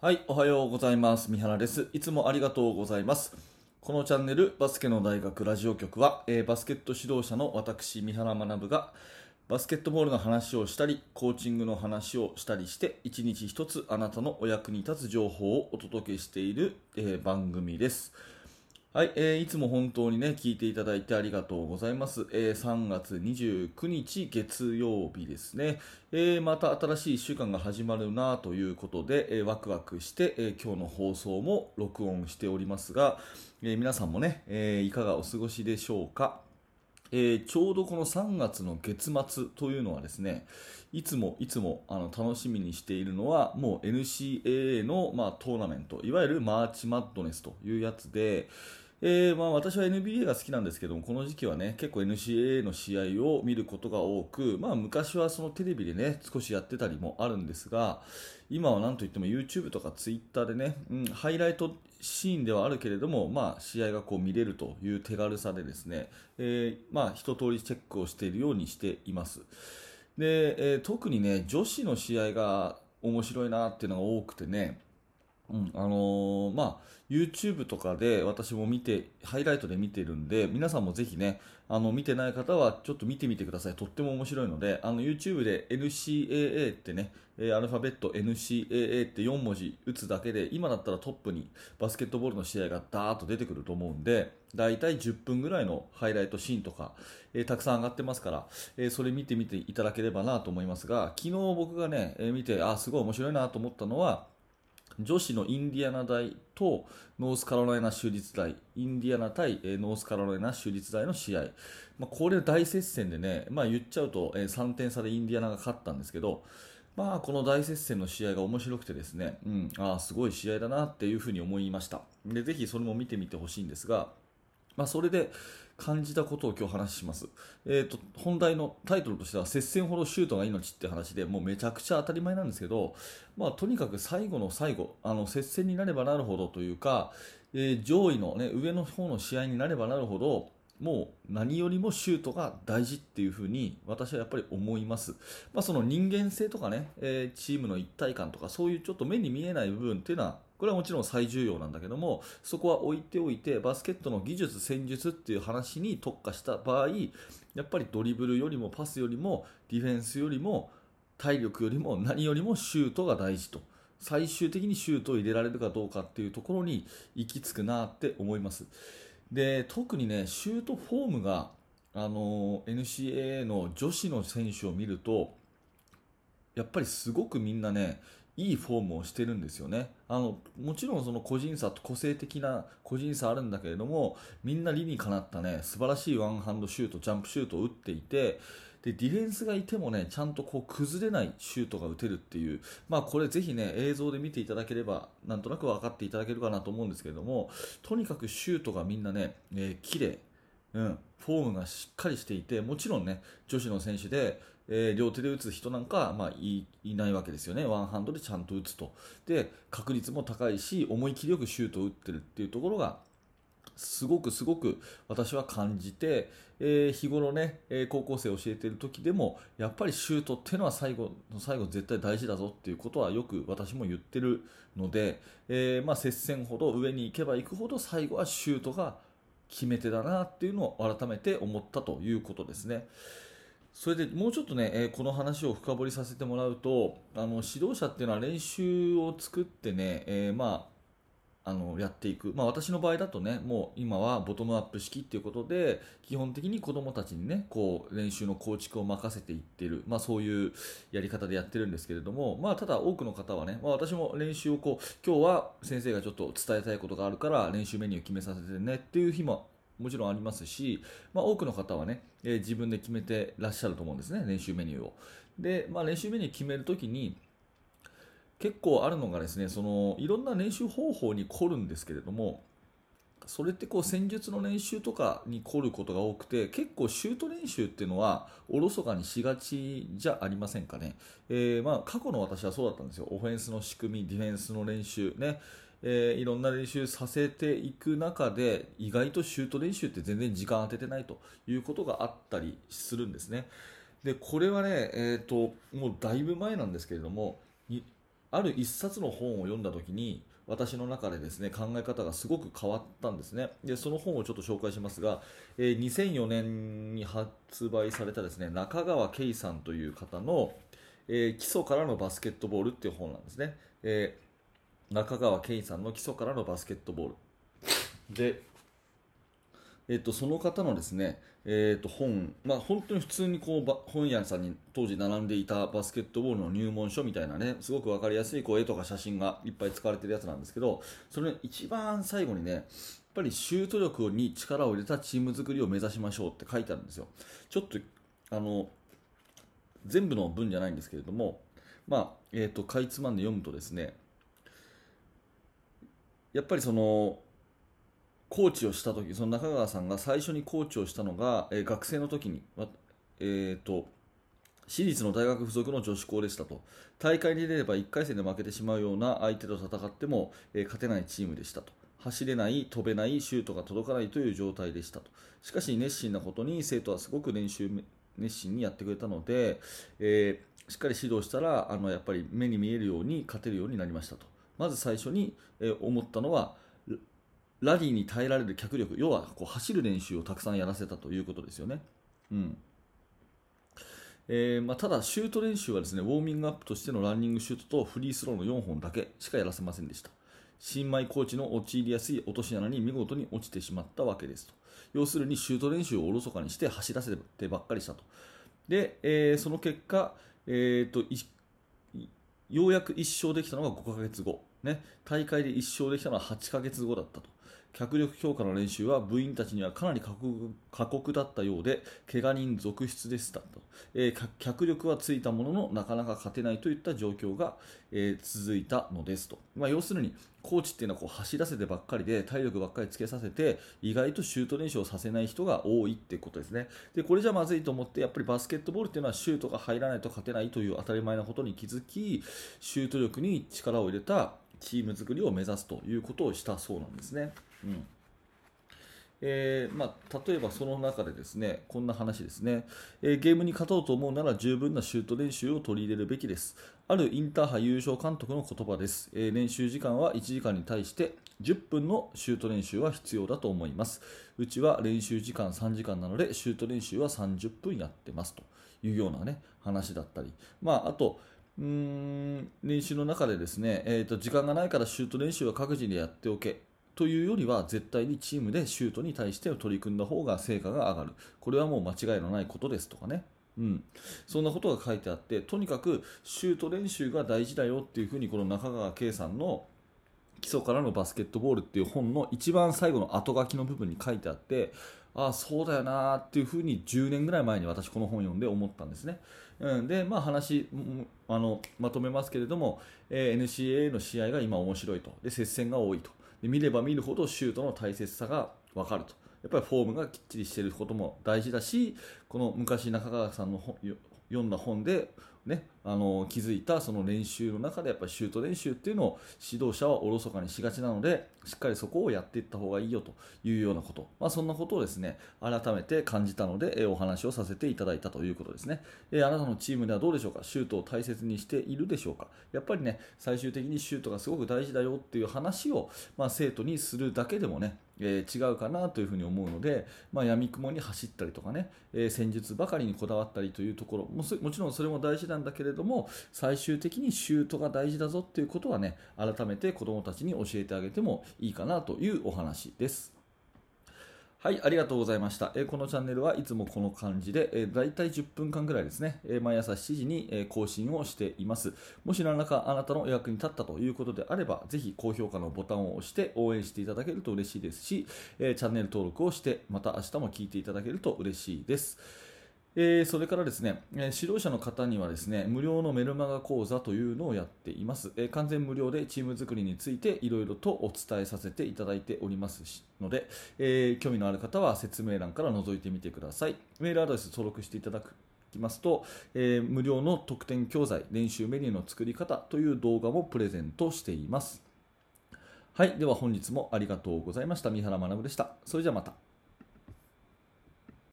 はい、おはようございます。三原です。いつもありがとうございます。このチャンネル、バスケの大学ラジオ局は、えーバスケット指導者の私、三原学が、バスケットボールの話をしたり、コーチングの話をしたりして、一日一つあなたのお役に立つ情報をお届けしている、えー番組です。はい、えーいつも本当にね、聞いていただいてありがとうございます。えー3月29日月曜日ですね。えーまた新しい1週間が始まるなということで、えーワクワクして、えー今日の放送も録音しておりますが、えー皆さんもね、えーいかがお過ごしでしょうか？えーちょうどこの3月の月末というのはですね、いつもいつもあの楽しみにしているのは、もう NCAA の、まあ、トーナメント、いわゆるマーチマッドネスというやつで、えーまあ、私は NBA が好きなんですけども、この時期はね、結構 NCAA の試合を見ることが多く、まあ、昔はそのテレビでね、少しやってたりもあるんですが、今はなんといっても YouTube とか Twitter でね、うん、ハイライトシーンではあるけれども、まあ、試合がこう見れるという手軽さでですね、えーまあ、一通りチェックをしているようにしています。で、えー特にね、女子の試合が面白いなっていうのが多くてね、うん、あのーまあ、YouTube とかで私も見て、ハイライトで見てるんで、皆さんもぜひね、あの、見てない方はちょっと見てみてください。とっても面白いので、あの、YouTube で NCAA ってね、えアルファベット NCAA って4文字打つだけで、今だったらトップにバスケットボールの試合がダーッと出てくると思うんで、だいたい10分ぐらいのハイライトシーンとか、えーたくさん上がってますから、えーそれ見てみていただければなと思いますが、昨日僕がね、えー見て、あ、すごい面白いなと思ったのは、女子のインディアナ大とノースカロライナ州立大、インディアナ対ノースカロライナ州立大の試合、まあ、これ大接戦でね、まあ、言っちゃうと、3点差でインディアナが勝ったんですけど、まあ、この大接戦の試合が面白くてですね、うん、ああ、すごい試合だなっていうふうに思いました。で、ぜひそれも見てみてほしいんですが、まあ、それで感じたことを今日話します。えー、と本題のタイトルとしては接戦ほどシュートが命って話でもうめちゃくちゃ当たり前なんですけど、まあ、とにかく最後の最後あの接戦になればなるほどというか、えー上位の、ね、上の方の試合になればなるほどもう何よりもシュートが大事っていうふうに私はやっぱり思います、まあ、その人間性とかね、えーチームの一体感とかそういうちょっと目に見えない部分っていうのはこれはもちろん最重要なんだけどもそこは置いておいてバスケットの技術戦術っていう話に特化した場合やっぱりドリブルよりもパスよりもディフェンスよりも体力よりも何よりもシュートが大事と。最終的にシュートを入れられるかどうかっていうところに行き着くなって思います。で特にねシュートフォームがあの NCAA の女子の選手を見るとやっぱりすごくみんなねいいフォームをしてるんですよね。あのもちろんその個人差と個性的な個人差あるんだけれどもみんな理にかなったね素晴らしいワンハンドシュートジャンプシュートを打っていてでディフェンスがいてもねちゃんとこう崩れないシュートが打てるっていうまあこれぜひね映像で見ていただければなんとなく分かっていただけるかなと思うんですけれどもとにかくシュートがみんなね、えー綺麗うん、フォームがしっかりしていてもちろんね女子の選手で、えー両手で打つ人なんか、まあ、いいないわけですよねワンハンドでちゃんと打つとで確率も高いし思い切りよくシュートを打ってるっていうところがすごくすごく私は感じて、えー日頃ね、えー高校生を教えている時でもやっぱりシュートっていうのは最後の最後絶対大事だぞっていうことはよく私も言ってるので、えーまあ、接戦ほど上に行けば行くほど最後はシュートが決め手だなっていうのを改めて思ったということですね。それでもうちょっとね、えこの話を深掘りさせてもらうとあの指導者っていうのは練習を作ってね、えーまああのやっていく、まあ、私の場合だとねもう今はボトムアップ式っていうことで基本的に子どもたちにねこう練習の構築を任せていってる、まあ、そういうやり方でやってるんですけれども、まあ、ただ多くの方はね、まあ、私も練習をこう今日は先生がちょっと伝えたいことがあるから練習メニュー決めさせてねっていう日ももちろんありますし、まあ、多くの方はね、えー自分で決めてらっしゃると思うんですね練習メニューを。で、まあ、練習メニュー決めるときに結構あるのがですねそのいろんな練習方法に凝るんですけれどもそれってこう戦術の練習とかに凝ることが多くて結構シュート練習っていうのはおろそかにしがちじゃありませんかね、えーま、過去の私はそうだったんですよ。オフェンスの仕組みディフェンスの練習ね。えーいろんな練習させていく中で意外とシュート練習って全然時間当ててないということがあったりするんですね。でこれはね、えー、ともうだいぶ前なんですけれどもある一冊の本を読んだ時に私の中でですね考え方がすごく変わったんですね。でその本をちょっと紹介しますが、えー、2004年に発売されたですね中川圭さんという方の、えー、基礎からのバスケットボールっていう本なんですね、えー、中川圭さんの基礎からのバスケットボールでえっと、その方のですね、えっと、本、まあ、本当に普通にこう本屋さんに当時並んでいたバスケットボールの入門書みたいなね、すごく分かりやすいこう絵とか写真がいっぱい使われてるやつなんですけど、それ一番最後にね、やっぱりシュート力に力を入れたチーム作りを目指しましょうって書いてあるんですよ。ちょっと、あの、全部の文じゃないんですけれども、まあ、えっ、と、かいつまんで読むとですね、やっぱりその、コーチをした時その中川さんが最初にコーチをしたのが、えー、学生の時に、えーと、私立の大学附属の女子校でしたと。大会に出れば1回戦で負けてしまうような相手と戦っても、えー、勝てないチームでしたと。走れない、飛べない、シュートが届かないという状態でしたと。しかし熱心なことに生徒はすごく練習熱心にやってくれたので、えー、しっかり指導したらあのやっぱり目に見えるように勝てるようになりましたと。まず最初に、え、思ったのはラリーに耐えられる脚力、要はこう走る練習をたくさんやらせたということですよね。うんえーまあ、ただ、シュート練習はですねウォーミングアップとしてのランニングシュートとフリースローの4本だけしかやらせませんでした。新米コーチの陥りやすい落とし穴に見事に落ちてしまったわけですと。要するにシュート練習をおろそかにして走らせてばっかりしたと。で、えー、その結果、えーと、ようやく1勝できたのが5ヶ月後、ね、大会で1勝できたのは8ヶ月後だったと。脚力強化の練習は部員たちにはかなり過酷だったようで怪我人続出でしたと、えー、脚力はついたもののなかなか勝てないといった状況が、えー、続いたのですと、まあ、要するにコーチっていうのはこう走らせてばっかりで体力ばっかりつけさせて意外とシュート練習をさせない人が多いってことですねでこれじゃまずいと思ってやっぱりバスケットボールっていうのはシュートが入らないと勝てないという当たり前なことに気づきシュート力に力を入れたチーム作りを目指すということをしたそうなんですね。うんえーまあ、例えばその中でですねこんな話ですね、えー、ゲームに勝とうと思うなら十分なシュート練習を取り入れるべきです。あるインターハイ優勝監督の言葉です、えー、練習時間は1時間に対して10分のシュート練習は必要だと思います。うちは練習時間3時間なのでシュート練習は30分やってます。というようなね話だったり、まあ、あとうーん練習の中でですね、えーと、時間がないからシュート練習は各自でやっておけ。というよりは絶対にチームでシュートに対して取り組んだ方が成果が上がる。これはもう間違いのないことですとかね。うん、そんなことが書いてあってとにかくシュート練習が大事だよっていうふうにこの中川圭さんの基礎からのバスケットボールっていう本の一番最後の後書きの部分に書いてあってああそうだよなっていうふうに10年ぐらい前に私この本読んで思ったんですね。うん、で、まあ、話あのまとめますけれども、えー、NCAA の試合が今面白いと。で接戦が多いと。で見れば見るほどシュートの大切さが分かると。やっぱりフォームがきっちりしていることも大事だしこの昔中川さんの読んだ本でね、あの気づいたその練習の中でやっぱりシュート練習っていうのを指導者はおろそかにしがちなのでしっかりそこをやっていった方がいいよというようなこと、まあ、そんなことをですね改めて感じたので、えお話をさせていただいたということですね、えあなたのチームではどうでしょうか？シュートを大切にしているでしょうか？やっぱりね最終的にシュートがすごく大事だよっていう話を、まあ、生徒にするだけでもねえー、違うかなというふうに思うので、まあ、闇雲に走ったりとかね、えー、戦術ばかりにこだわったりというところももちろんそれも大事なんだけれども最終的にシュートが大事だぞっていうことはね改めて子どもたちに教えてあげてもいいかなというお話です。はい、ありがとうございました。えー、このチャンネルはいつもこの感じで、えー、大体10分間ぐらいですね、えー、毎朝7時に、え更新をしています。もし何らかあなたのお役に立ったということであれば、ぜひ高評価のボタンを押して応援していただけると嬉しいですし、えチャンネル登録をして、また明日も聞いていただけると嬉しいです。えー、それからですね、えー、指導者の方にはですね、無料のメルマガ講座というのをやっています。えー、完全無料でチーム作りについていろいろとお伝えさせていただいておりますので、え興味のある方は説明欄から覗いてみてください。メールアドレス登録していただくきますと、え無料の特典教材、練習メニューの作り方という動画もプレゼントしています。はい、では本日もありがとうございました。三原学でした。それじゃあまた。